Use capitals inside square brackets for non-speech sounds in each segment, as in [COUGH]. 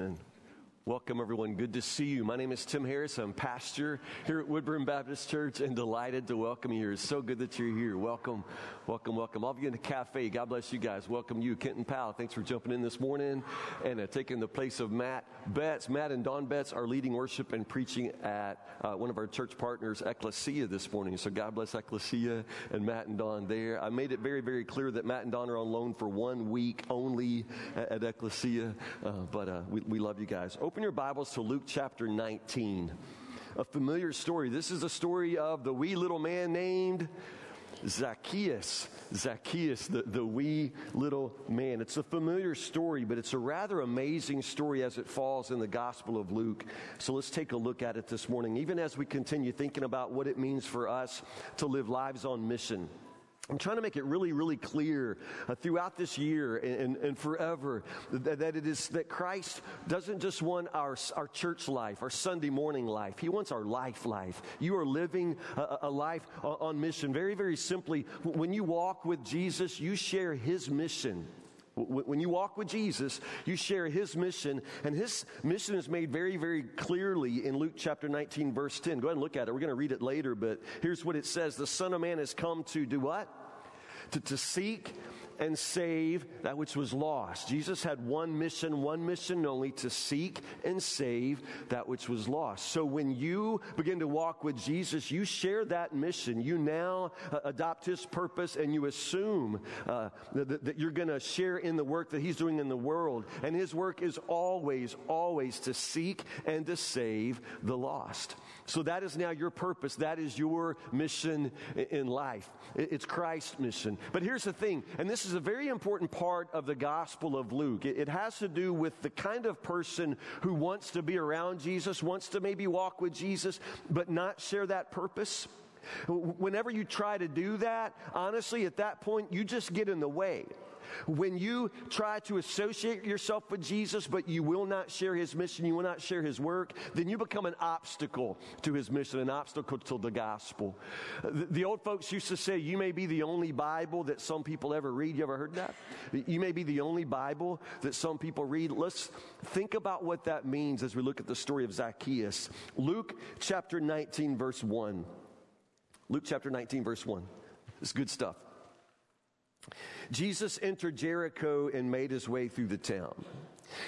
Amen. Welcome, everyone. Good to see you. My name is Tim Harris. I'm pastor here at Woodburn Baptist Church and delighted to welcome you here. It's so good that you're here. Welcome, welcome, welcome. All of you in the cafe, God bless you guys. Welcome you. Kenton Powell, thanks for jumping in this morning and uh, taking the place of Matt Betts. Matt and Don Betts are leading worship and preaching at uh, one of our church partners, Ecclesia, this morning. So God bless Ecclesia and Matt and Don there. I made it very, very clear that Matt and Don are on loan for one week only at, at Ecclesia, uh, but uh, we, we love you guys. Open your Bibles to Luke chapter 19. A familiar story. This is a story of the wee little man named Zacchaeus. Zacchaeus, the, the wee little man. It's a familiar story, but it's a rather amazing story as it falls in the Gospel of Luke. So let's take a look at it this morning, even as we continue thinking about what it means for us to live lives on mission. I'm trying to make it really, really clear uh, throughout this year and, and forever that, that, it is that Christ doesn't just want our, our church life, our Sunday morning life. He wants our life life. You are living a, a life on mission. Very, very simply, when you walk with Jesus, you share his mission. When you walk with Jesus, you share his mission, and his mission is made very, very clearly in Luke chapter 19, verse 10. Go ahead and look at it. We're going to read it later, but here's what it says The Son of Man has come to do what? To, to seek and save that which was lost. Jesus had one mission, one mission only to seek and save that which was lost. So when you begin to walk with Jesus, you share that mission. You now uh, adopt his purpose and you assume uh, that, that you're going to share in the work that he's doing in the world. And his work is always, always to seek and to save the lost. So that is now your purpose. That is your mission in life. It's Christ's mission. But here's the thing, and this is a very important part of the Gospel of Luke. It has to do with the kind of person who wants to be around Jesus, wants to maybe walk with Jesus, but not share that purpose. Whenever you try to do that, honestly, at that point, you just get in the way. When you try to associate yourself with Jesus, but you will not share his mission, you will not share his work, then you become an obstacle to his mission, an obstacle to the gospel. The, the old folks used to say, You may be the only Bible that some people ever read. You ever heard that? You may be the only Bible that some people read. Let's think about what that means as we look at the story of Zacchaeus. Luke chapter 19, verse 1. Luke chapter 19, verse 1. It's good stuff. Jesus entered Jericho and made his way through the town.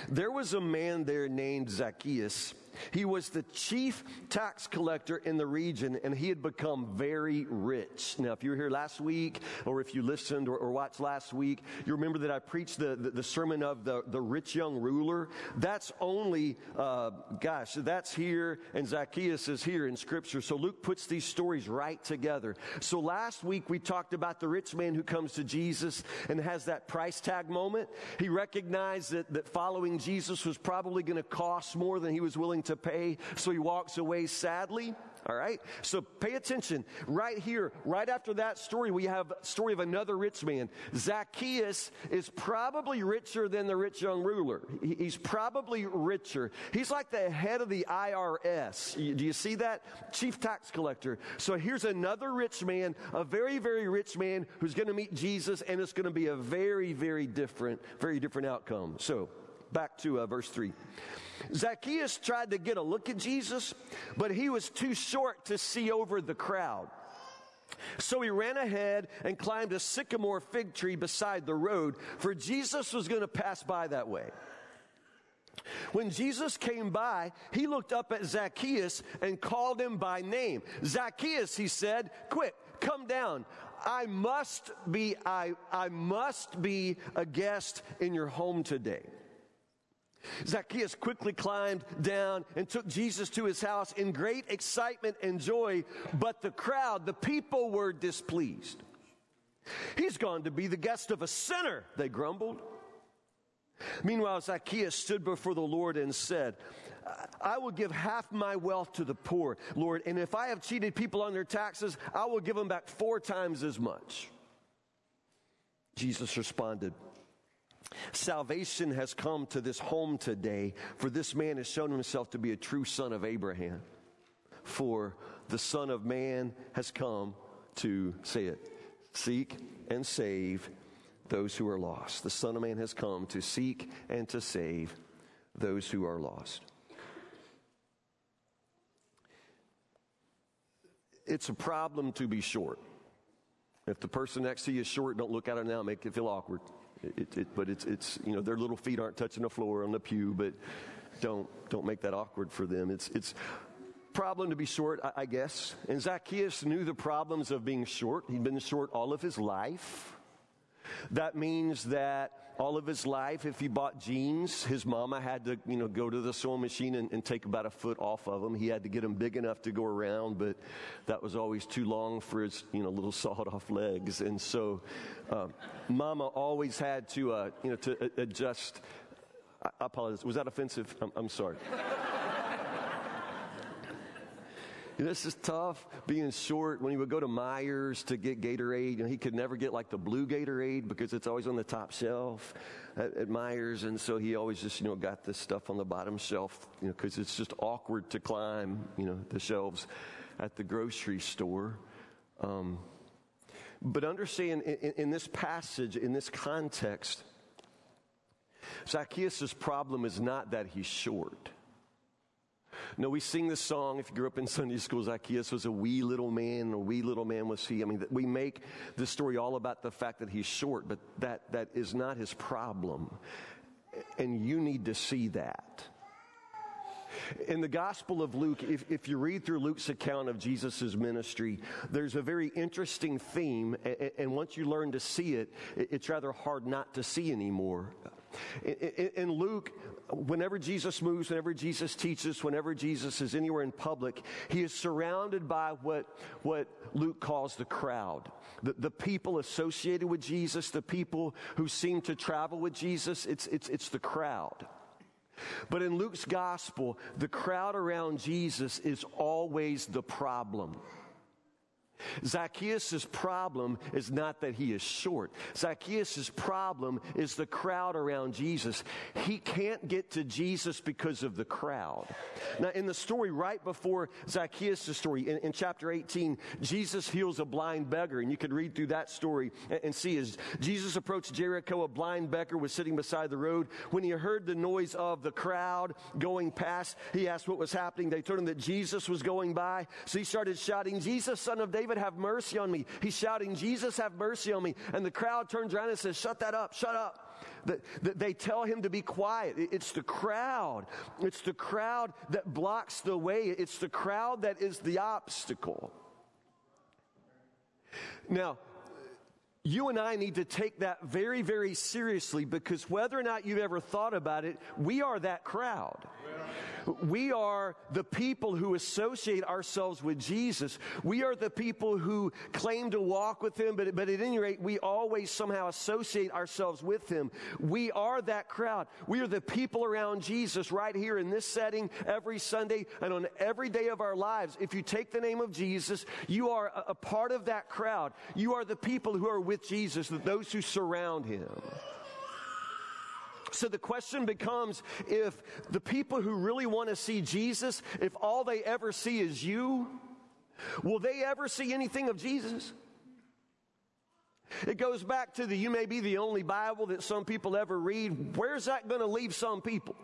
There was a man there named Zacchaeus. He was the chief tax collector in the region and he had become very rich. Now, if you were here last week or if you listened or, or watched last week, you remember that I preached the, the, the, sermon of the, the rich young ruler. That's only, uh, gosh, that's here and Zacchaeus is here in scripture. So Luke puts these stories right together. So last week we talked about the rich man who comes to Jesus and has that price tag moment. He recognized that, that following Jesus was probably going to cost more than he was willing to pay, so he walks away sadly. All right? So pay attention. Right here, right after that story, we have story of another rich man. Zacchaeus is probably richer than the rich young ruler. He's probably richer. He's like the head of the IRS. Do you see that? Chief tax collector. So here's another rich man, a very, very rich man who's going to meet Jesus, and it's going to be a very, very different, very different outcome. So back to uh, verse 3. Zacchaeus tried to get a look at Jesus, but he was too short to see over the crowd. So he ran ahead and climbed a sycamore fig tree beside the road, for Jesus was going to pass by that way. When Jesus came by, he looked up at Zacchaeus and called him by name. Zacchaeus, he said, quick, come down. I must be, I, I must be a guest in your home today. Zacchaeus quickly climbed down and took Jesus to his house in great excitement and joy, but the crowd, the people were displeased. He's gone to be the guest of a sinner, they grumbled. Meanwhile, Zacchaeus stood before the Lord and said, I will give half my wealth to the poor, Lord, and if I have cheated people on their taxes, I will give them back four times as much. Jesus responded, Salvation has come to this home today, for this man has shown himself to be a true son of Abraham. For the Son of Man has come to, say it, seek and save those who are lost. The Son of Man has come to seek and to save those who are lost. It's a problem to be short. If the person next to you is short, don't look at it now, make it feel awkward. It, it, but it's, it's, you know, their little feet aren't touching the floor on the pew, but don't, don't make that awkward for them. It's, it's problem to be short, I, I guess. And Zacchaeus knew the problems of being short. He'd been short all of his life. That means that all of his life, if he bought jeans, his mama had to, you know, go to the sewing machine and, and, take about a foot off of them. He had to get them big enough to go around, but that was always too long for his, you know, little [LAUGHS] sawed-off legs. And so, uh, mama always had to, uh, you know, to adjust. I apologize. Was that offensive? I'm, I'm sorry. This is tough being short. When he would go to Meijer's to get Gatorade, he could never get like the blue Gatorade because it's always on the top shelf at, at Meijer's. And so he always just, you know, got this stuff on the bottom shelf, you know, because it's just awkward to climb, you know, the shelves at the grocery store. Um, but understand in, in this passage, in this context, Zacchaeus' problem is not that he's short. No, we sing this song. If you grew up in Sunday school, Zacchaeus was a wee little man. A wee little man was he. I mean, we make this story all about the fact that he's short, but that, that is not his problem. And you need to see that. In the Gospel of Luke, if, if you read through Luke's account of Jesus' ministry, there's a very interesting theme, and, and once you learn to see it, it's rather hard not to see anymore. In, Luke, whenever Jesus moves, whenever Jesus teaches, whenever Jesus is anywhere in public, he is surrounded by what, what Luke calls the crowd. The, the people associated with Jesus, the people who seem to travel with Jesus, it's, it's, it's the crowd. But in Luke's gospel, the crowd around Jesus is always the problem. Zacchaeus' problem is not that he is short. Zacchaeus' problem is the crowd around Jesus. He can't get to Jesus because of the crowd. Now, in the story right before Zacchaeus' story, in, in chapter 18, Jesus heals a blind beggar. And you can read through that story and, and see as Jesus approached Jericho, a blind beggar was sitting beside the road. When he heard the noise of the crowd going past, he asked what was happening. They told him that Jesus was going by. So he started shouting, Jesus, son of David, David, have mercy on me. He's shouting, Jesus, have mercy on me. And the crowd turns around and says, Shut that up, shut up. They tell him to be quiet. It's the crowd. It's the crowd that blocks the way. It's the crowd that is the obstacle. Now, you and I need to take that very, very seriously because whether or not you've ever thought about it, we are that crowd. We are the people who associate ourselves with Jesus. We are the people who claim to walk with Him, but, but at any rate, we always somehow associate ourselves with Him. We are that crowd. We are the people around Jesus right here in this setting every Sunday and on every day of our lives. If you take the name of Jesus, you are a, part of that crowd. You are the people who are with Jesus, those who surround Him. So the question becomes if the people who really want to see Jesus, if all they ever see is you, will they ever see anything of Jesus? It goes back to the you may be the only Bible that some people ever read. Where's that going to leave some people?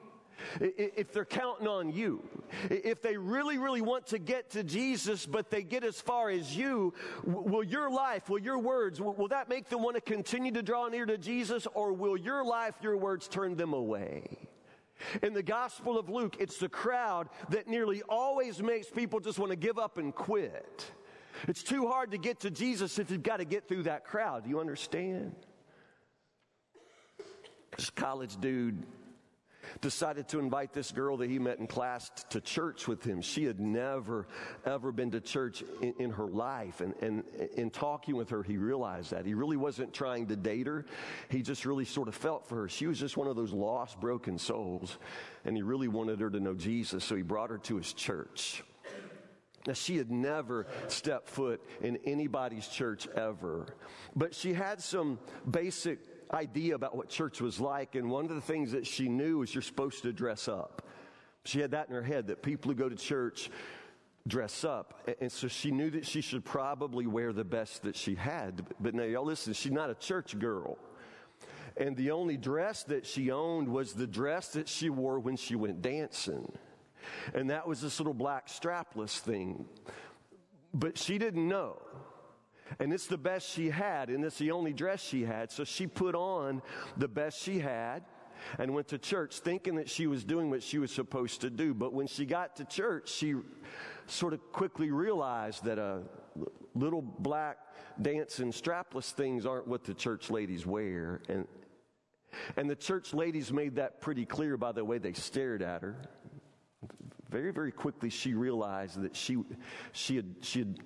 If they're counting on you, if they really, really want to get to Jesus, but they get as far as you, will your life, will your words, will that make them want to continue to draw near to Jesus, or will your life, your words turn them away? In the Gospel of Luke, it's the crowd that nearly always makes people just want to give up and quit. It's too hard to get to Jesus if you've got to get through that crowd. Do you understand? This college dude decided to invite this girl that he met in class to church with him. She had never, ever been to church in, in, her life. And, and in talking with her, he realized that. He really wasn't trying to date her. He just really sort of felt for her. She was just one of those lost, broken souls. And he really wanted her to know Jesus. So he brought her to his church. Now, she had never stepped foot in anybody's church ever, but she had some basic idea about what church was like, and one of the things that she knew was you're supposed to dress up. She had that in her head that people who go to church dress up. And so she knew that she should probably wear the best that she had. But now, y'all listen, she's not a church girl. And the only dress that she owned was the dress that she wore when she went dancing. And that was this little black strapless thing. But she didn't know. And it's the best she had, and it's the only dress she had. So she put on the best she had and went to church thinking that she was doing what she was supposed to do. But when she got to church, she sort of quickly realized that a little black dancing strapless things aren't what the church ladies wear. And, and the church ladies made that pretty clear by the way they stared at her. Very, very quickly, she realized that she, she, had, she, had,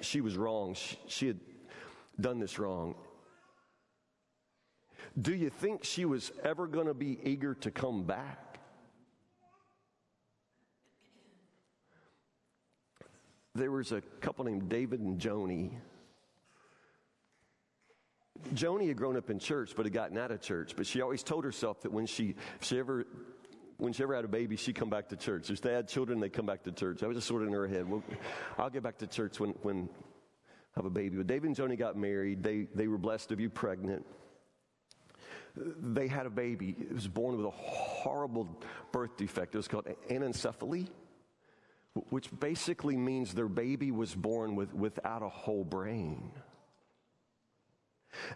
she was wrong. She, she had done this wrong. Do you think she was ever going to be eager to come back? There was a couple named David and Joni. Joni had grown up in church, but had gotten out of church. But she always told herself that when she, if she ever, when she ever had a baby, she'd come back to church. If they had children, they'd come back to church. I was just sort of in her head. Well, I'll get back to church when, when I have a baby. But David and Joni got married. They, they were blessed to be pregnant they had a baby. It was born with a horrible birth defect. It was called anencephaly, which basically means their baby was born with, without a whole brain.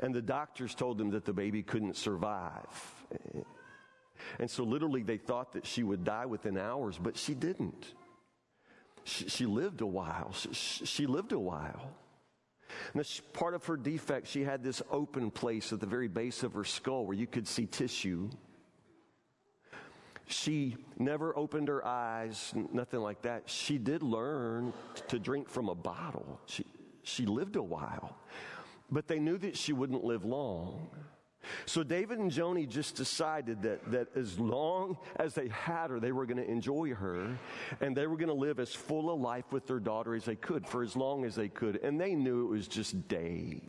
And the doctors told them that the baby couldn't survive. And so, literally, they thought that she would die within hours, but she didn't. She, she lived a while. She, she lived a while. And this part of her defect, she had this open place at the very base of her skull where you could see tissue. She never opened her eyes, nothing like that. She did learn to drink from a bottle. She, she lived a while, but they knew that she wouldn't live long. So David and Joni just decided that, that as long as they had her, they were going to enjoy her and they were going to live as full a life with their daughter as they could for as long as they could. And they knew it was just days.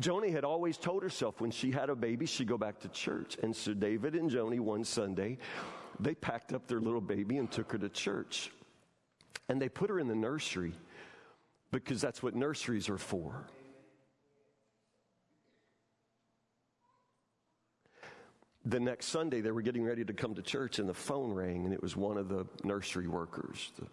Joni had always told herself when she had a baby, she'd go back to church. And so David and Joni one Sunday, they packed up their little baby and took her to church. And they put her in the nursery because that's what nurseries are for. The next Sunday, they were getting ready to come to church, and the phone rang, and it was one of the nursery workers the,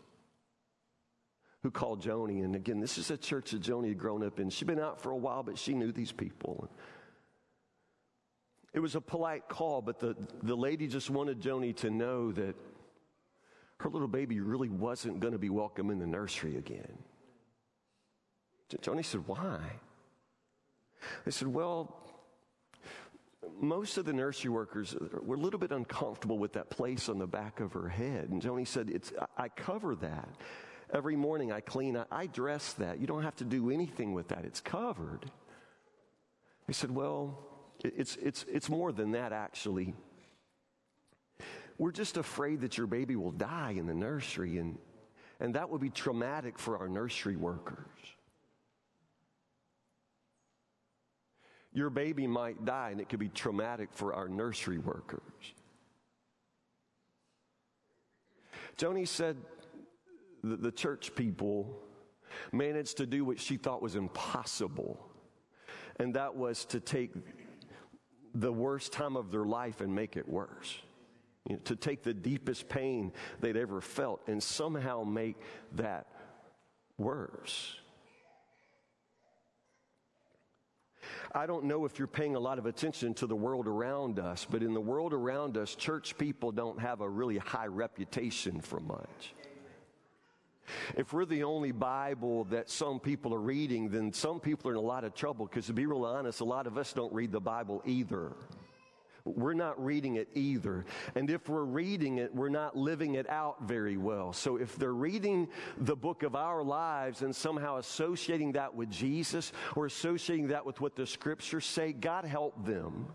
who called Joni. And again, this is a church that Joni had grown up in. She'd been out for a while, but she knew these people. It was a polite call, but the, the lady just wanted Joni to know that her little baby really wasn't going to be welcome in the nursery again. Joni said, Why? They said, Well, most of the nursery workers were a little bit uncomfortable with that place on the back of her head. And Joni said, it's, I cover that. Every morning I clean, I, I dress that. You don't have to do anything with that. It's covered. He said, Well, it's, it's, it's more than that, actually. We're just afraid that your baby will die in the nursery, and, and that would be traumatic for our nursery workers. Your baby might die, and it could be traumatic for our nursery workers. Joni said that the church people managed to do what she thought was impossible, and that was to take the worst time of their life and make it worse. You know, to take the deepest pain they'd ever felt and somehow make that worse. I don't know if you're paying a lot of attention to the world around us, but in the world around us, church people don't have a really high reputation for much. If we're the only Bible that some people are reading, then some people are in a lot of trouble because, to be real honest, a lot of us don't read the Bible either. We're not reading it either. And if we're reading it, we're not living it out very well. So if they're reading the book of our lives and somehow associating that with Jesus or associating that with what the scriptures say, God help them.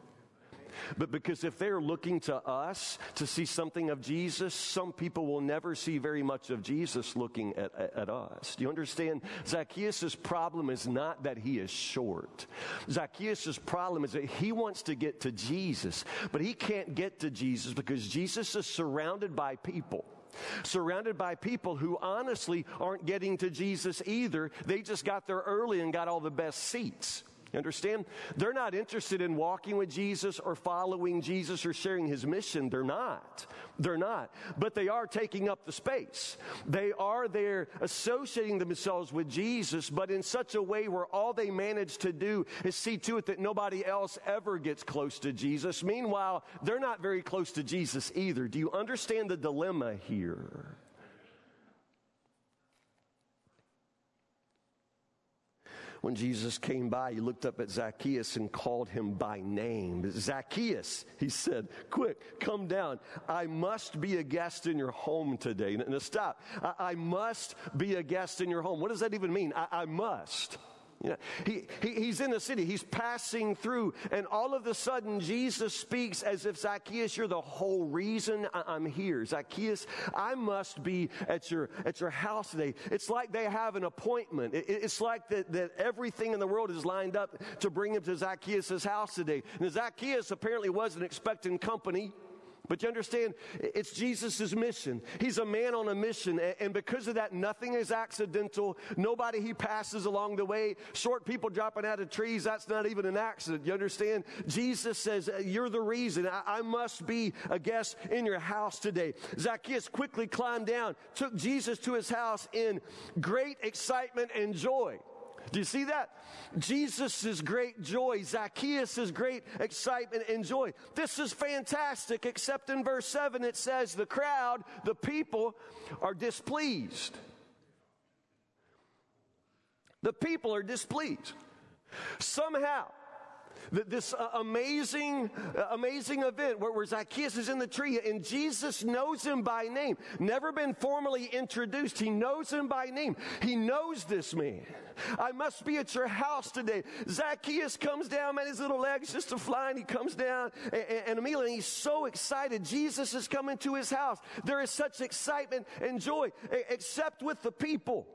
But because if they're looking to us to see something of Jesus, some people will never see very much of Jesus looking at, at, at us. Do you understand? Zacchaeus' problem is not that he is short. Zacchaeus' problem is that he wants to get to Jesus, but he can't get to Jesus because Jesus is surrounded by people surrounded by people who honestly aren't getting to Jesus either. They just got there early and got all the best seats. You understand? They're not interested in walking with Jesus or following Jesus or sharing his mission. They're not. They're not. But they are taking up the space. They are there associating themselves with Jesus, but in such a way where all they manage to do is see to it that nobody else ever gets close to Jesus. Meanwhile, they're not very close to Jesus either. Do you understand the dilemma here? When Jesus came by, he looked up at Zacchaeus and called him by name. Zacchaeus, he said, quick, come down. I must be a guest in your home today. Now, stop. I, I must be a guest in your home. What does that even mean? I, I must. You know, he, he, he's in the city, he's passing through, and all of a sudden Jesus speaks as if Zacchaeus, you're the whole reason I'm here. Zacchaeus, I must be at your, at your house today. It's like they have an appointment. It, it's like that, that everything in the world is lined up to bring him to Zacchaeus' house today. And Zacchaeus apparently wasn't expecting company. But you understand, it's Jesus' mission. He's a man on a mission. And because of that, nothing is accidental. Nobody he passes along the way, short people dropping out of trees, that's not even an accident. You understand? Jesus says, uh, You're the reason. I, must be a guest in your house today. Zacchaeus quickly climbed down, took Jesus to his house in great excitement and joy. Do you see that? Jesus' great joy, Zacchaeus' great excitement and joy. This is fantastic, except in verse 7 it says the crowd, the people, are displeased. The people are displeased. Somehow, this uh, amazing, uh, amazing event where, Zacchaeus is in the tree and Jesus knows him by name. Never been formally introduced. He knows him by name. He knows this man. I must be at your house today. Zacchaeus comes down, man, his little legs just are flying. He comes down and, and immediately he's so excited. Jesus is coming to his house. There is such excitement and joy, except with the people.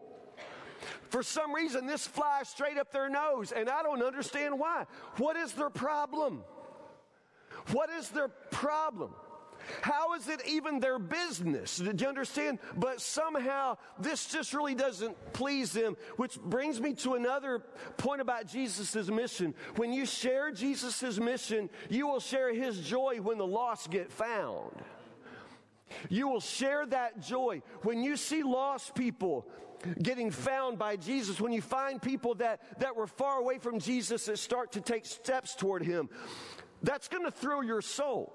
For some reason, this flies straight up their nose, and I don't understand why. What is their problem? What is their problem? How is it even their business? Did you understand? But somehow this just really doesn't please them, which brings me to another point about Jesus' mission. When you share Jesus' mission, you will share his joy when the lost get found. You will share that joy when you see lost people getting found by Jesus, when you find people that, that were far away from Jesus that start to take steps toward Him, that's going to thrill your soul.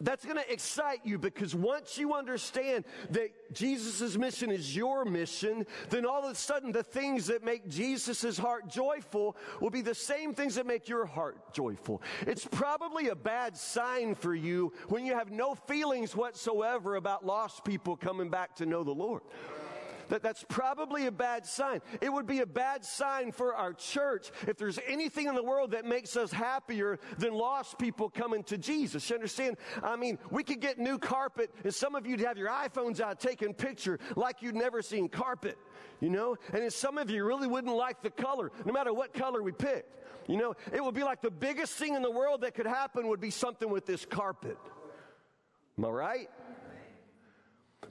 That's going to excite you because once you understand that Jesus' mission is your mission, then all of a sudden the things that make Jesus' heart joyful will be the same things that make your heart joyful. It's probably a bad sign for you when you have no feelings whatsoever about lost people coming back to know the Lord that that's probably a bad sign. It would be a bad sign for our church if there's anything in the world that makes us happier than lost people coming to Jesus. You understand? I mean, we could get new carpet, and some of you'd have your iPhones out taking picture like you'd never seen carpet, you know? And some of you really wouldn't like the color, no matter what color we picked. You know, it would be like the biggest thing in the world that could happen would be something with this carpet. Am I right?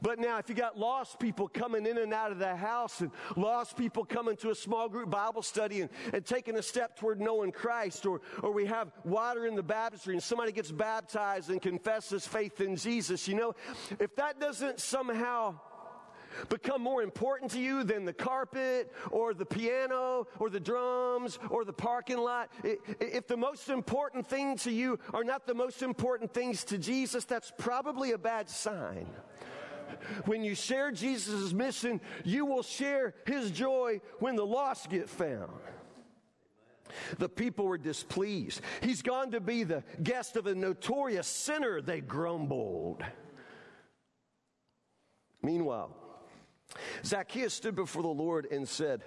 But now, if you got lost people coming in and out of the house and lost people coming to a small group Bible study and, and taking a step toward knowing Christ, or, or we have water in the baptistry and somebody gets baptized and confesses faith in Jesus, you know, if that doesn't somehow become more important to you than the carpet or the piano or the drums or the parking lot, if the most important thing to you are not the most important things to Jesus, that's probably a bad sign. When you share Jesus' mission, you will share his joy when the lost get found. The people were displeased. He's gone to be the guest of a notorious sinner, they grumbled. Meanwhile, Zacchaeus stood before the Lord and said,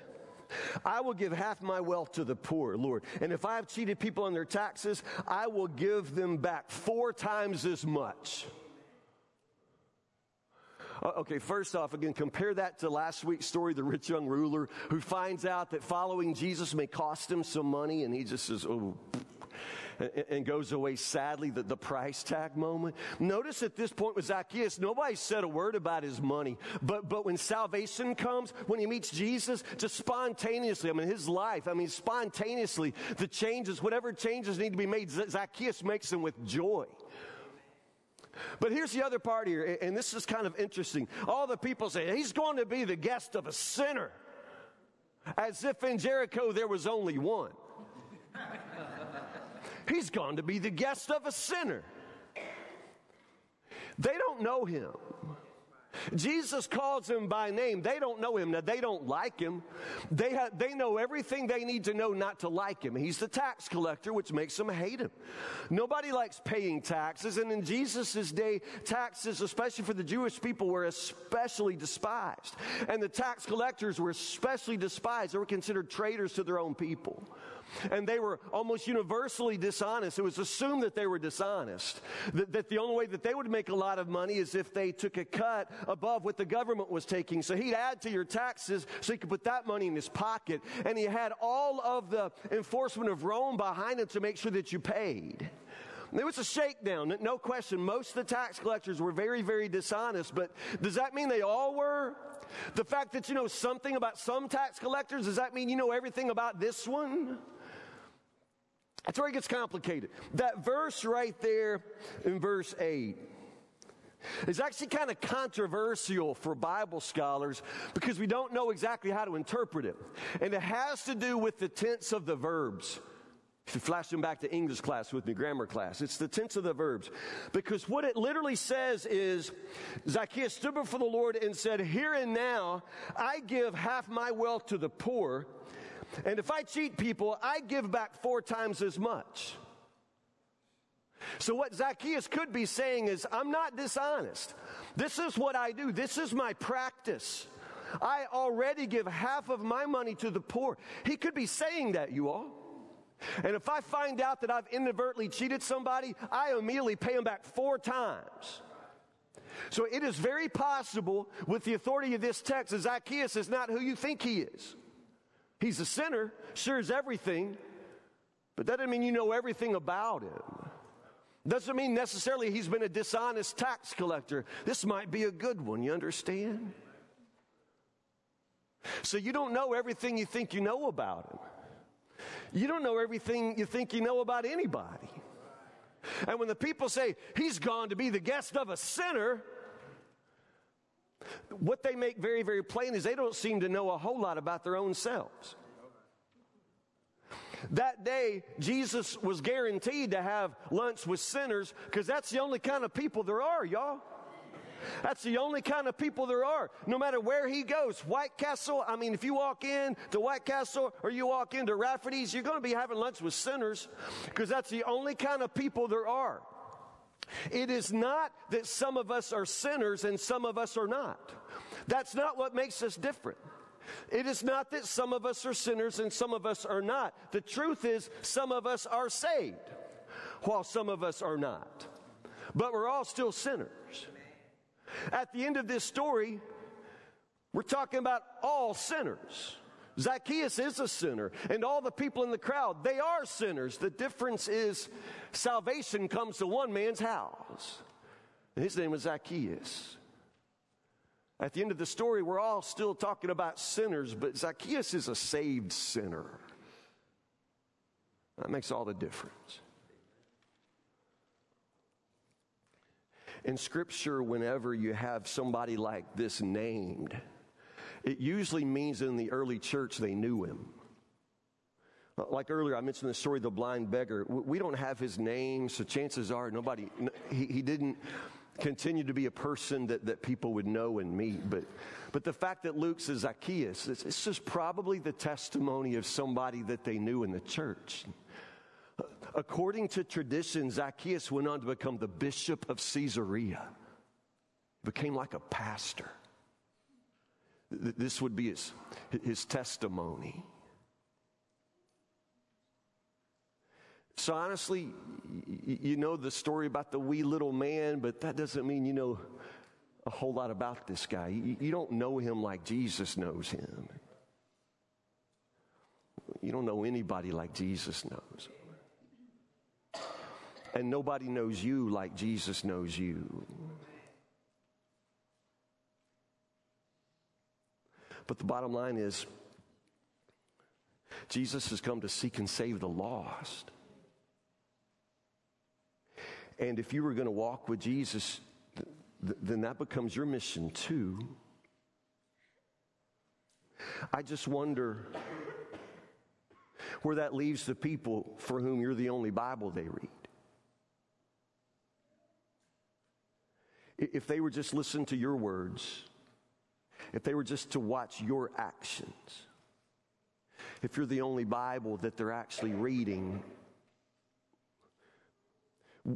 I will give half my wealth to the poor, Lord. And if I have cheated people on their taxes, I will give them back four times as much. Uh, okay, first off, again, compare that to last week's story, the rich young ruler who finds out that following Jesus may cost him some money, and he just says, Oh, and, goes away sadly, the, the price tag moment. Notice at this point with Zacchaeus, nobody said a word about his money. But, but when salvation comes, when he meets Jesus, just spontaneously, I mean, his life, I mean, spontaneously, the changes, whatever changes need to be made, Zacchaeus makes them with joy. But here's the other part here, and this is kind of interesting. All the people say, he's going to be the guest of a sinner. As if in Jericho there was only one. [LAUGHS] He's going to be the guest of a sinner. They don't know him. Jesus calls him by name. They don't know him. Now, they don't like him. They, have, they know everything they need to know not to like him. He's the tax collector, which makes them hate him. Nobody likes paying taxes. And in Jesus' day, taxes, especially for the Jewish people, were especially despised. And the tax collectors were especially despised. They were considered traitors to their own people and they were almost universally dishonest. It was assumed that they were dishonest, that, that, the only way that they would make a lot of money is if they took a cut above what the government was taking. So he'd add to your taxes so he could put that money in his pocket, and he had all of the enforcement of Rome behind him to make sure that you paid. It was a shakedown, no question. Most of the tax collectors were very, very dishonest, but does that mean they all were? The fact that you know something about some tax collectors, does that mean you know everything about this one? That's where it gets complicated. That verse right there in verse 8 is actually kind of controversial for Bible scholars because we don't know exactly how to interpret it. And it has to do with the tense of the verbs. If you flash them back to English class with me, grammar class, it's the tense of the verbs. Because what it literally says is Zacchaeus stood before the Lord and said, Here and now I give half my wealth to the poor. And if I cheat people, I give back four times as much. So, what Zacchaeus could be saying is, I'm not dishonest. This is what I do, this is my practice. I already give half of my money to the poor. He could be saying that, you all. And if I find out that I've inadvertently cheated somebody, I immediately pay them back four times. So it is very possible, with the authority of this text, that Zacchaeus is not who you think he is. He's a sinner, sure as everything, but that doesn't mean you know everything about him. Doesn't mean necessarily he's been a dishonest tax collector. This might be a good one, you understand? So you don't know everything you think you know about him. You don't know everything you think you know about anybody. And when the people say, he's gone to be the guest of a sinner, what they make very, very plain is they don't seem to know a whole lot about their own selves. That day, Jesus was guaranteed to have lunch with sinners because that's the only kind of people there are, y'all. That's the only kind of people there are. No matter where he goes, White Castle, I mean, if you walk in to White Castle or you walk into Rafferty's, you're going to be having lunch with sinners because that's the only kind of people there are. It is not that some of us are sinners and some of us are not. That's not what makes us different. It is not that some of us are sinners and some of us are not. The truth is, some of us are saved while some of us are not. But we're all still sinners. At the end of this story, we're talking about all sinners. Zacchaeus is a sinner, and all the people in the crowd, they are sinners. The difference is salvation comes to one man's house. And his name was Zacchaeus. At the end of the story, we're all still talking about sinners, but Zacchaeus is a saved sinner. That makes all the difference. In Scripture, whenever you have somebody like this named, it usually means in the early church they knew him. Like earlier, I mentioned the story of the blind beggar. We don't have his name, so chances are nobody, he, he didn't continue to be a person that, that people would know and meet. But, but the fact that Luke says Zacchaeus, it's, it's just probably the testimony of somebody that they knew in the church. According to tradition, Zacchaeus went on to become the bishop of Caesarea, became like a pastor. This would be his, his testimony. So, honestly, you know the story about the wee little man, but that doesn't mean you know a whole lot about this guy. You don't know him like Jesus knows him. You don't know anybody like Jesus knows. And nobody knows you like Jesus knows you. But the bottom line is, Jesus has come to seek and save the lost. And if you were going to walk with Jesus, th- then that becomes your mission too. I just wonder where that leaves the people for whom you're the only Bible they read. If they were just listen to your words, if they were just to watch your actions, if you're the only Bible that they're actually reading,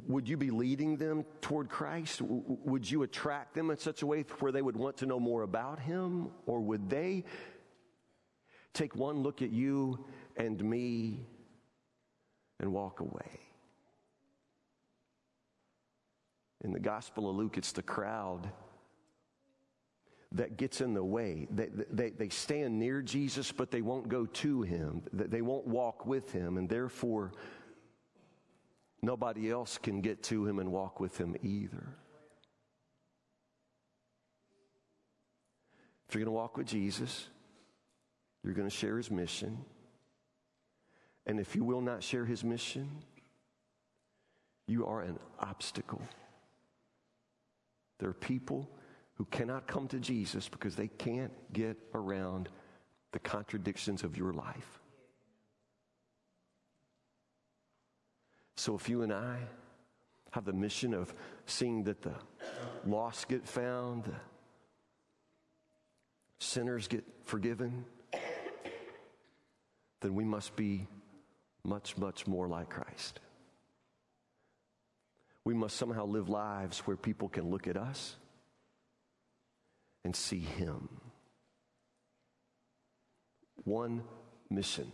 would you be leading them toward Christ? Would you attract them in such a way where they would want to know more about Him? Or would they take one look at you and me and walk away? In the Gospel of Luke, it's the crowd that gets in the way. They, they, they stand near Jesus, but they won't go to him. They won't walk with him, and therefore, nobody else can get to him and walk with him either. If you're going to walk with Jesus, you're going to share his mission. And if you will not share his mission, you are an obstacle. There are people who cannot come to Jesus because they can't get around the contradictions of your life. So if you and I have the mission of seeing that the lost get found, the sinners get forgiven, then we must be much, much more like Christ. We must somehow live lives where people can look at us and see Him. One mission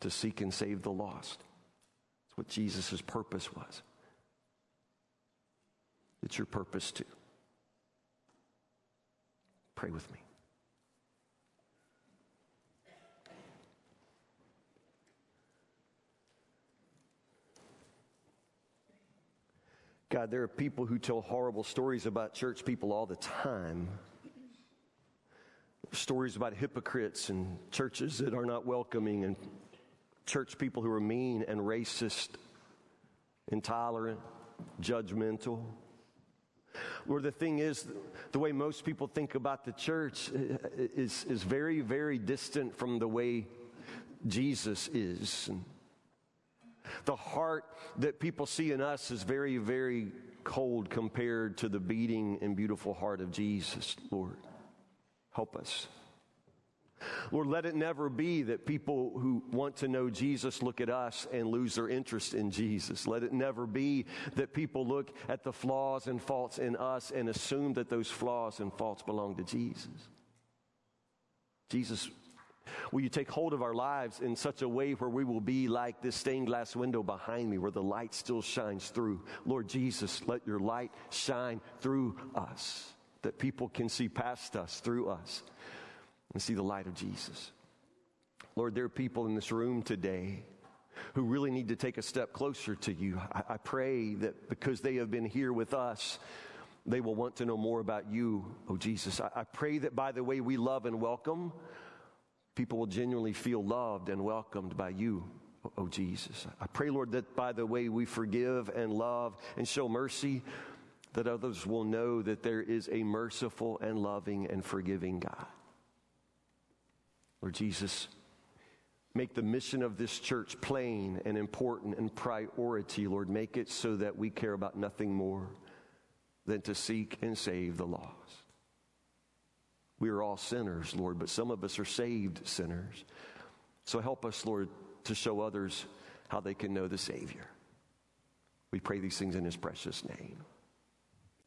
to seek and save the lost. That's what Jesus' purpose was. It's your purpose too. Pray with me. God, there are people who tell horrible stories about church people all the time. Stories about hypocrites and churches that are not welcoming and church people who are mean and racist, intolerant, judgmental. Lord, the thing is, the way most people think about the church eh, eh, is, is very, very distant from the way Jesus is. And the heart that people see in us is very, very cold compared to the beating and beautiful heart of Jesus, Lord. Help us. Lord, let it never be that people who want to know Jesus look at us and lose their interest in Jesus. Let it never be that people look at the flaws and faults in us and assume that those flaws and faults belong to Jesus. Jesus Will you take hold of our lives in such a way where we will be like this stained glass window behind me where the light still shines through? Lord Jesus, let your light shine through us that people can see past us, through us, and see the light of Jesus. Lord, there are people in this room today who really need to take a step closer to you. I, I, pray that because they have been here with us, they will want to know more about you, oh Jesus. I, I pray that by the way we love and welcome, people will genuinely feel loved and welcomed by you, oh Jesus. I pray, Lord, that by the way we forgive and love and show mercy, that others will know that there is a merciful and loving and forgiving God. Lord Jesus, make the mission of this church plain and important and priority, Lord. Make it so that we care about nothing more than to seek and save the lost. We are all sinners, Lord, but some of us are saved sinners. So help us, Lord, to show others how they can know the Savior. We pray these things in His precious name.